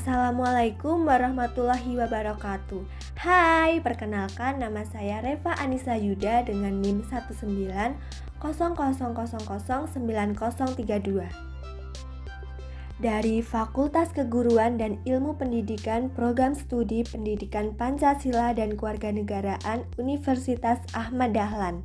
Assalamualaikum warahmatullahi wabarakatuh Hai, perkenalkan nama saya Reva Anissa Yuda dengan NIM 19000009032 dari Fakultas Keguruan dan Ilmu Pendidikan Program Studi Pendidikan Pancasila dan Kewarganegaraan Universitas Ahmad Dahlan.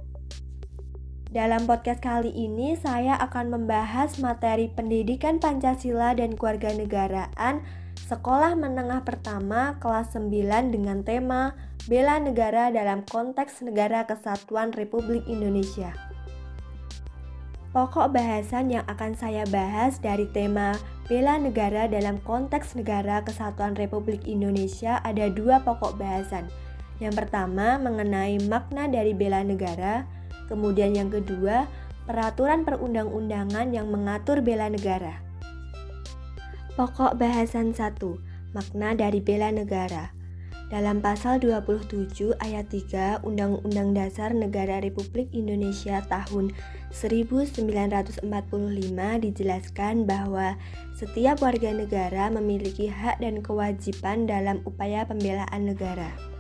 Dalam podcast kali ini, saya akan membahas materi pendidikan Pancasila dan kewarganegaraan Sekolah Menengah Pertama kelas 9 dengan tema Bela Negara dalam konteks Negara Kesatuan Republik Indonesia. Pokok bahasan yang akan saya bahas dari tema Bela Negara dalam konteks Negara Kesatuan Republik Indonesia ada dua pokok bahasan. Yang pertama mengenai makna dari bela negara, Kemudian yang kedua, peraturan perundang-undangan yang mengatur bela negara. Pokok bahasan 1. Makna dari bela negara. Dalam pasal 27 ayat 3 Undang-Undang Dasar Negara Republik Indonesia tahun 1945 dijelaskan bahwa setiap warga negara memiliki hak dan kewajiban dalam upaya pembelaan negara.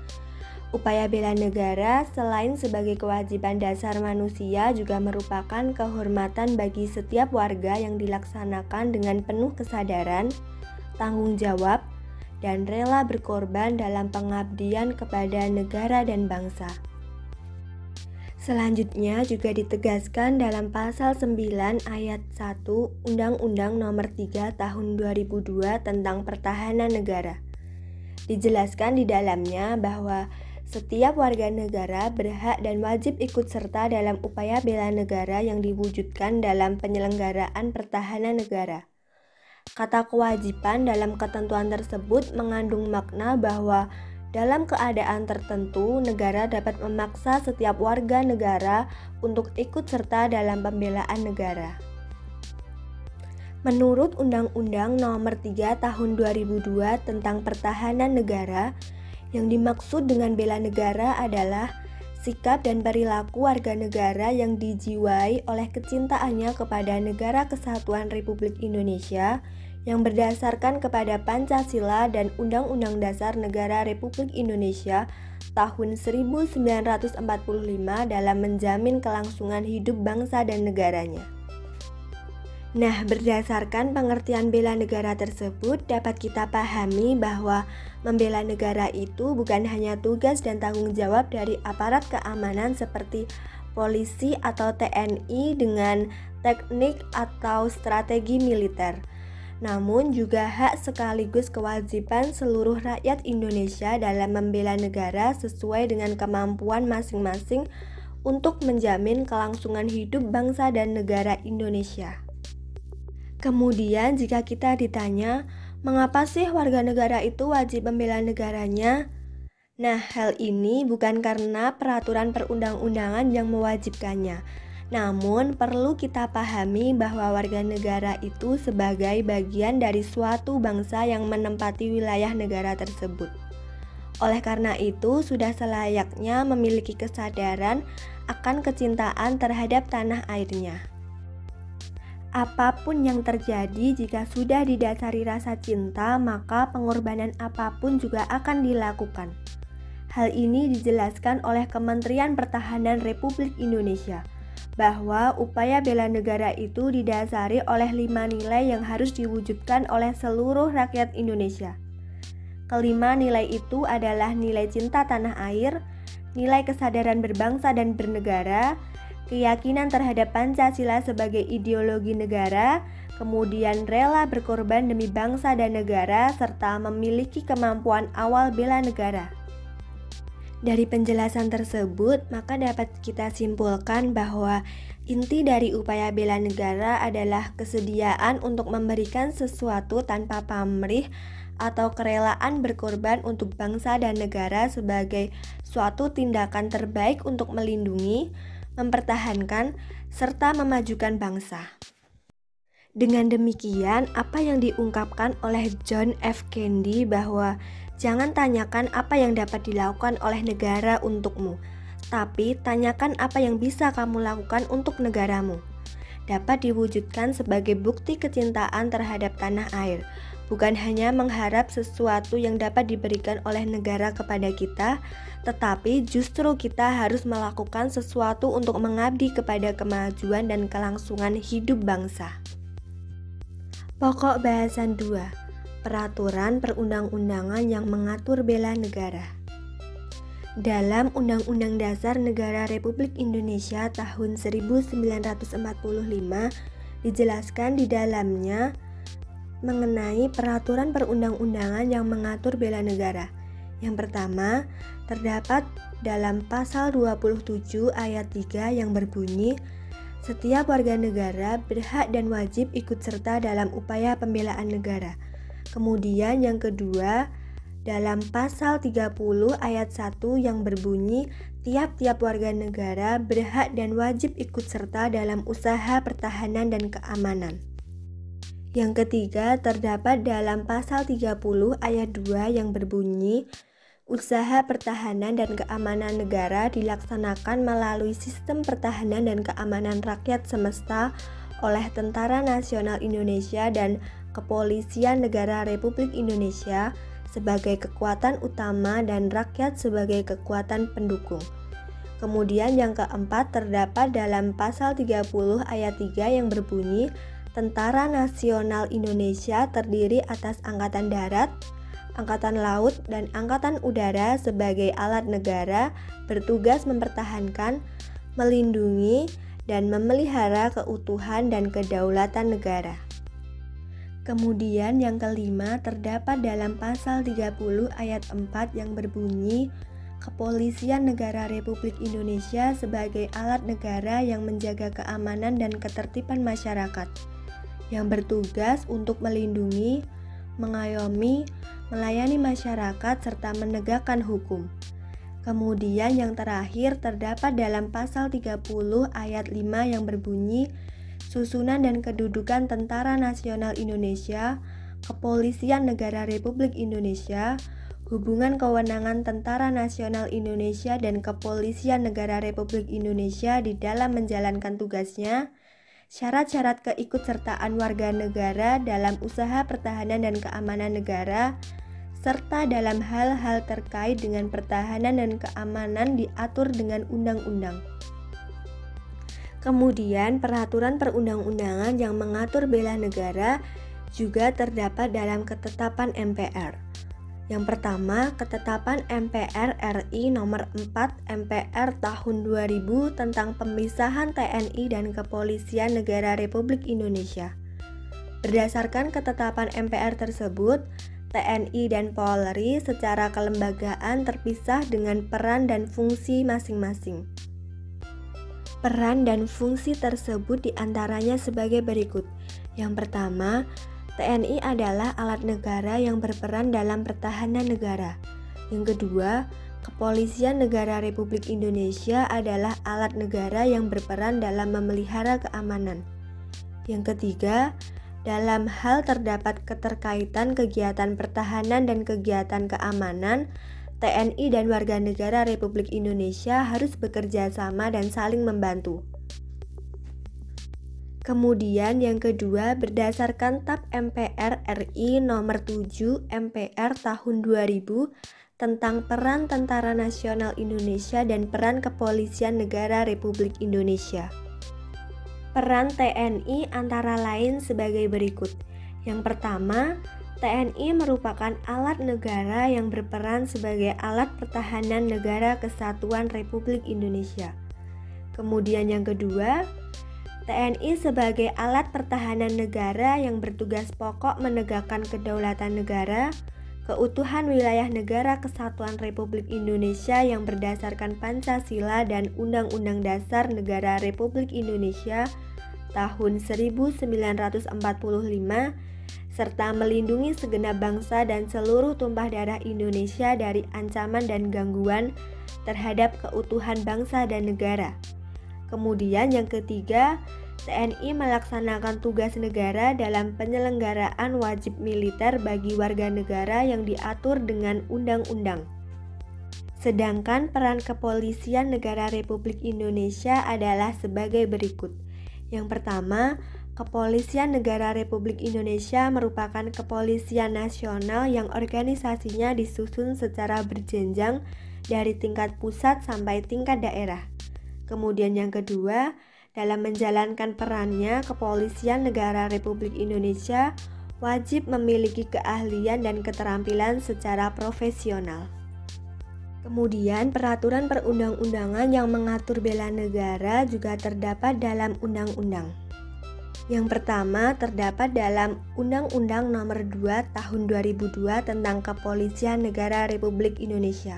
Upaya bela negara selain sebagai kewajiban dasar manusia juga merupakan kehormatan bagi setiap warga yang dilaksanakan dengan penuh kesadaran, tanggung jawab, dan rela berkorban dalam pengabdian kepada negara dan bangsa. Selanjutnya juga ditegaskan dalam pasal 9 ayat 1 Undang-Undang Nomor 3 Tahun 2002 tentang Pertahanan Negara. Dijelaskan di dalamnya bahwa setiap warga negara berhak dan wajib ikut serta dalam upaya bela negara yang diwujudkan dalam penyelenggaraan pertahanan negara. Kata kewajiban dalam ketentuan tersebut mengandung makna bahwa dalam keadaan tertentu, negara dapat memaksa setiap warga negara untuk ikut serta dalam pembelaan negara. Menurut Undang-Undang Nomor 3 Tahun 2002 tentang Pertahanan Negara, yang dimaksud dengan bela negara adalah sikap dan perilaku warga negara yang dijiwai oleh kecintaannya kepada negara kesatuan Republik Indonesia yang berdasarkan kepada Pancasila dan Undang-Undang Dasar Negara Republik Indonesia tahun 1945 dalam menjamin kelangsungan hidup bangsa dan negaranya. Nah, berdasarkan pengertian bela negara tersebut, dapat kita pahami bahwa membela negara itu bukan hanya tugas dan tanggung jawab dari aparat keamanan seperti polisi atau TNI dengan teknik atau strategi militer, namun juga hak sekaligus kewajiban seluruh rakyat Indonesia dalam membela negara sesuai dengan kemampuan masing-masing untuk menjamin kelangsungan hidup bangsa dan negara Indonesia. Kemudian jika kita ditanya, mengapa sih warga negara itu wajib membela negaranya? Nah, hal ini bukan karena peraturan perundang-undangan yang mewajibkannya, namun perlu kita pahami bahwa warga negara itu sebagai bagian dari suatu bangsa yang menempati wilayah negara tersebut. Oleh karena itu, sudah selayaknya memiliki kesadaran akan kecintaan terhadap tanah airnya. Apa pun yang terjadi, jika sudah didasari rasa cinta, maka pengorbanan apa pun juga akan dilakukan. Hal ini dijelaskan oleh Kementerian Pertahanan Republik Indonesia bahwa upaya bela negara itu didasari oleh lima nilai yang harus diwujudkan oleh seluruh rakyat Indonesia. Kelima nilai itu adalah nilai cinta tanah air, nilai kesadaran berbangsa dan bernegara, keyakinan terhadap Pancasila sebagai ideologi negara, kemudian rela berkorban demi bangsa dan negara, serta memiliki kemampuan awal bela negara. Dari penjelasan tersebut, maka dapat kita simpulkan bahwa inti dari upaya bela negara adalah kesediaan untuk memberikan sesuatu tanpa pamrih atau kerelaan berkorban untuk bangsa dan negara sebagai suatu tindakan terbaik untuk melindungi, mempertahankan, serta memajukan bangsa. Dengan demikian, apa yang diungkapkan oleh John F. Kennedy bahwa jangan tanyakan apa yang dapat dilakukan oleh negara untukmu, tapi tanyakan apa yang bisa kamu lakukan untuk negaramu. dapat diwujudkan sebagai bukti kecintaan terhadap tanah air, bukan hanya mengharap sesuatu yang dapat diberikan oleh negara kepada kita, tetapi justru kita harus melakukan sesuatu untuk mengabdi kepada kemajuan dan kelangsungan hidup bangsa. Pokok bahasan 2. Peraturan perundang-undangan yang mengatur bela negara. Dalam Undang-Undang Dasar Negara Republik Indonesia tahun 1945 dijelaskan di dalamnya mengenai peraturan perundang-undangan yang mengatur bela negara. Yang pertama, terdapat dalam pasal 27 ayat 3 yang berbunyi setiap warga negara berhak dan wajib ikut serta dalam upaya pembelaan negara. Kemudian yang kedua, dalam pasal 30 ayat 1 yang berbunyi tiap-tiap warga negara berhak dan wajib ikut serta dalam usaha pertahanan dan keamanan. Yang ketiga terdapat dalam pasal 30 ayat 2 yang berbunyi usaha pertahanan dan keamanan negara dilaksanakan melalui sistem pertahanan dan keamanan rakyat semesta oleh Tentara Nasional Indonesia dan Kepolisian Negara Republik Indonesia sebagai kekuatan utama dan rakyat sebagai kekuatan pendukung. Kemudian yang keempat terdapat dalam pasal 30 ayat 3 yang berbunyi Tentara Nasional Indonesia terdiri atas Angkatan Darat, Angkatan Laut, dan Angkatan Udara sebagai alat negara bertugas mempertahankan, melindungi, dan memelihara keutuhan dan kedaulatan negara. Kemudian yang kelima terdapat dalam pasal 30 ayat 4 yang berbunyi Kepolisian Negara Republik Indonesia sebagai alat negara yang menjaga keamanan dan ketertiban masyarakat yang bertugas untuk melindungi, mengayomi, melayani masyarakat serta menegakkan hukum. Kemudian yang terakhir terdapat dalam pasal 30 ayat 5 yang berbunyi susunan dan kedudukan Tentara Nasional Indonesia, Kepolisian Negara Republik Indonesia, hubungan kewenangan Tentara Nasional Indonesia dan Kepolisian Negara Republik Indonesia di dalam menjalankan tugasnya, syarat-syarat keikutsertaan warga negara dalam usaha pertahanan dan keamanan negara, serta dalam hal-hal terkait dengan pertahanan dan keamanan diatur dengan undang-undang. Kemudian, peraturan perundang-undangan yang mengatur bela negara juga terdapat dalam ketetapan MPR. Yang pertama, ketetapan MPR RI nomor 4 MPR tahun 2000 tentang pemisahan TNI dan Kepolisian Negara Republik Indonesia. Berdasarkan ketetapan MPR tersebut, TNI dan Polri secara kelembagaan terpisah dengan peran dan fungsi masing-masing. Peran dan fungsi tersebut di antaranya sebagai berikut. Yang pertama, TNI adalah alat negara yang berperan dalam pertahanan negara. Yang kedua, Kepolisian Negara Republik Indonesia adalah alat negara yang berperan dalam memelihara keamanan. Yang ketiga, dalam hal terdapat keterkaitan kegiatan pertahanan dan kegiatan keamanan, TNI dan warga negara Republik Indonesia harus bekerja sama dan saling membantu. Kemudian yang kedua berdasarkan TAP MPR RI nomor 7 MPR tahun 2000 tentang peran Tentara Nasional Indonesia dan peran Kepolisian Negara Republik Indonesia. Peran TNI antara lain sebagai berikut. Yang pertama, TNI merupakan alat negara yang berperan sebagai alat pertahanan negara kesatuan Republik Indonesia. Kemudian yang kedua, TNI sebagai alat pertahanan negara yang bertugas pokok menegakkan kedaulatan negara, keutuhan wilayah negara kesatuan Republik Indonesia yang berdasarkan Pancasila dan Undang-Undang Dasar Negara Republik Indonesia tahun 1945 serta melindungi segenap bangsa dan seluruh tumpah darah Indonesia dari ancaman dan gangguan terhadap keutuhan bangsa dan negara. Kemudian yang ketiga, TNI melaksanakan tugas negara dalam penyelenggaraan wajib militer bagi warga negara yang diatur dengan undang-undang. Sedangkan peran kepolisian negara Republik Indonesia adalah sebagai berikut. Yang pertama, Kepolisian Negara Republik Indonesia merupakan kepolisian nasional yang organisasinya disusun secara berjenjang dari tingkat pusat sampai tingkat daerah. Kemudian yang kedua, dalam menjalankan perannya, Kepolisian Negara Republik Indonesia wajib memiliki keahlian dan keterampilan secara profesional. Kemudian, peraturan perundang-undangan yang mengatur bela negara juga terdapat dalam undang-undang. Yang pertama terdapat dalam Undang-Undang Nomor 2 Tahun 2002 tentang Kepolisian Negara Republik Indonesia.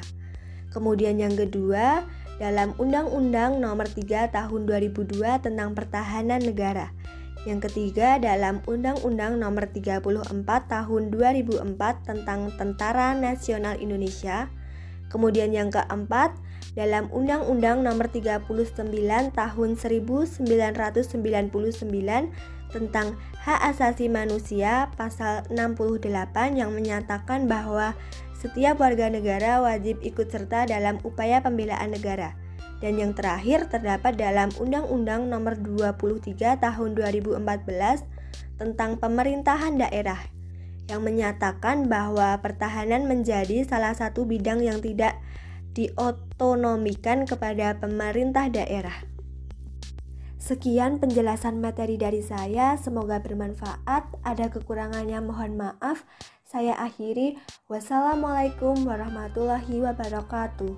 Kemudian yang kedua dalam Undang-Undang Nomor 3 Tahun 2002 tentang Pertahanan Negara. Yang ketiga dalam Undang-Undang Nomor 34 Tahun 2004 tentang Tentara Nasional Indonesia. Kemudian yang keempat dalam Undang-Undang Nomor 39 Tahun 1999 tentang Hak Asasi Manusia pasal 68 yang menyatakan bahwa setiap warga negara wajib ikut serta dalam upaya pembelaan negara. Dan yang terakhir terdapat dalam Undang-Undang Nomor 23 Tahun 2014 tentang pemerintahan daerah yang menyatakan bahwa pertahanan menjadi salah satu bidang yang tidak diotonomikan kepada pemerintah daerah. Sekian penjelasan materi dari saya, semoga bermanfaat. Ada kekurangannya, mohon maaf. Saya akhiri. Wassalamualaikum warahmatullahi wabarakatuh.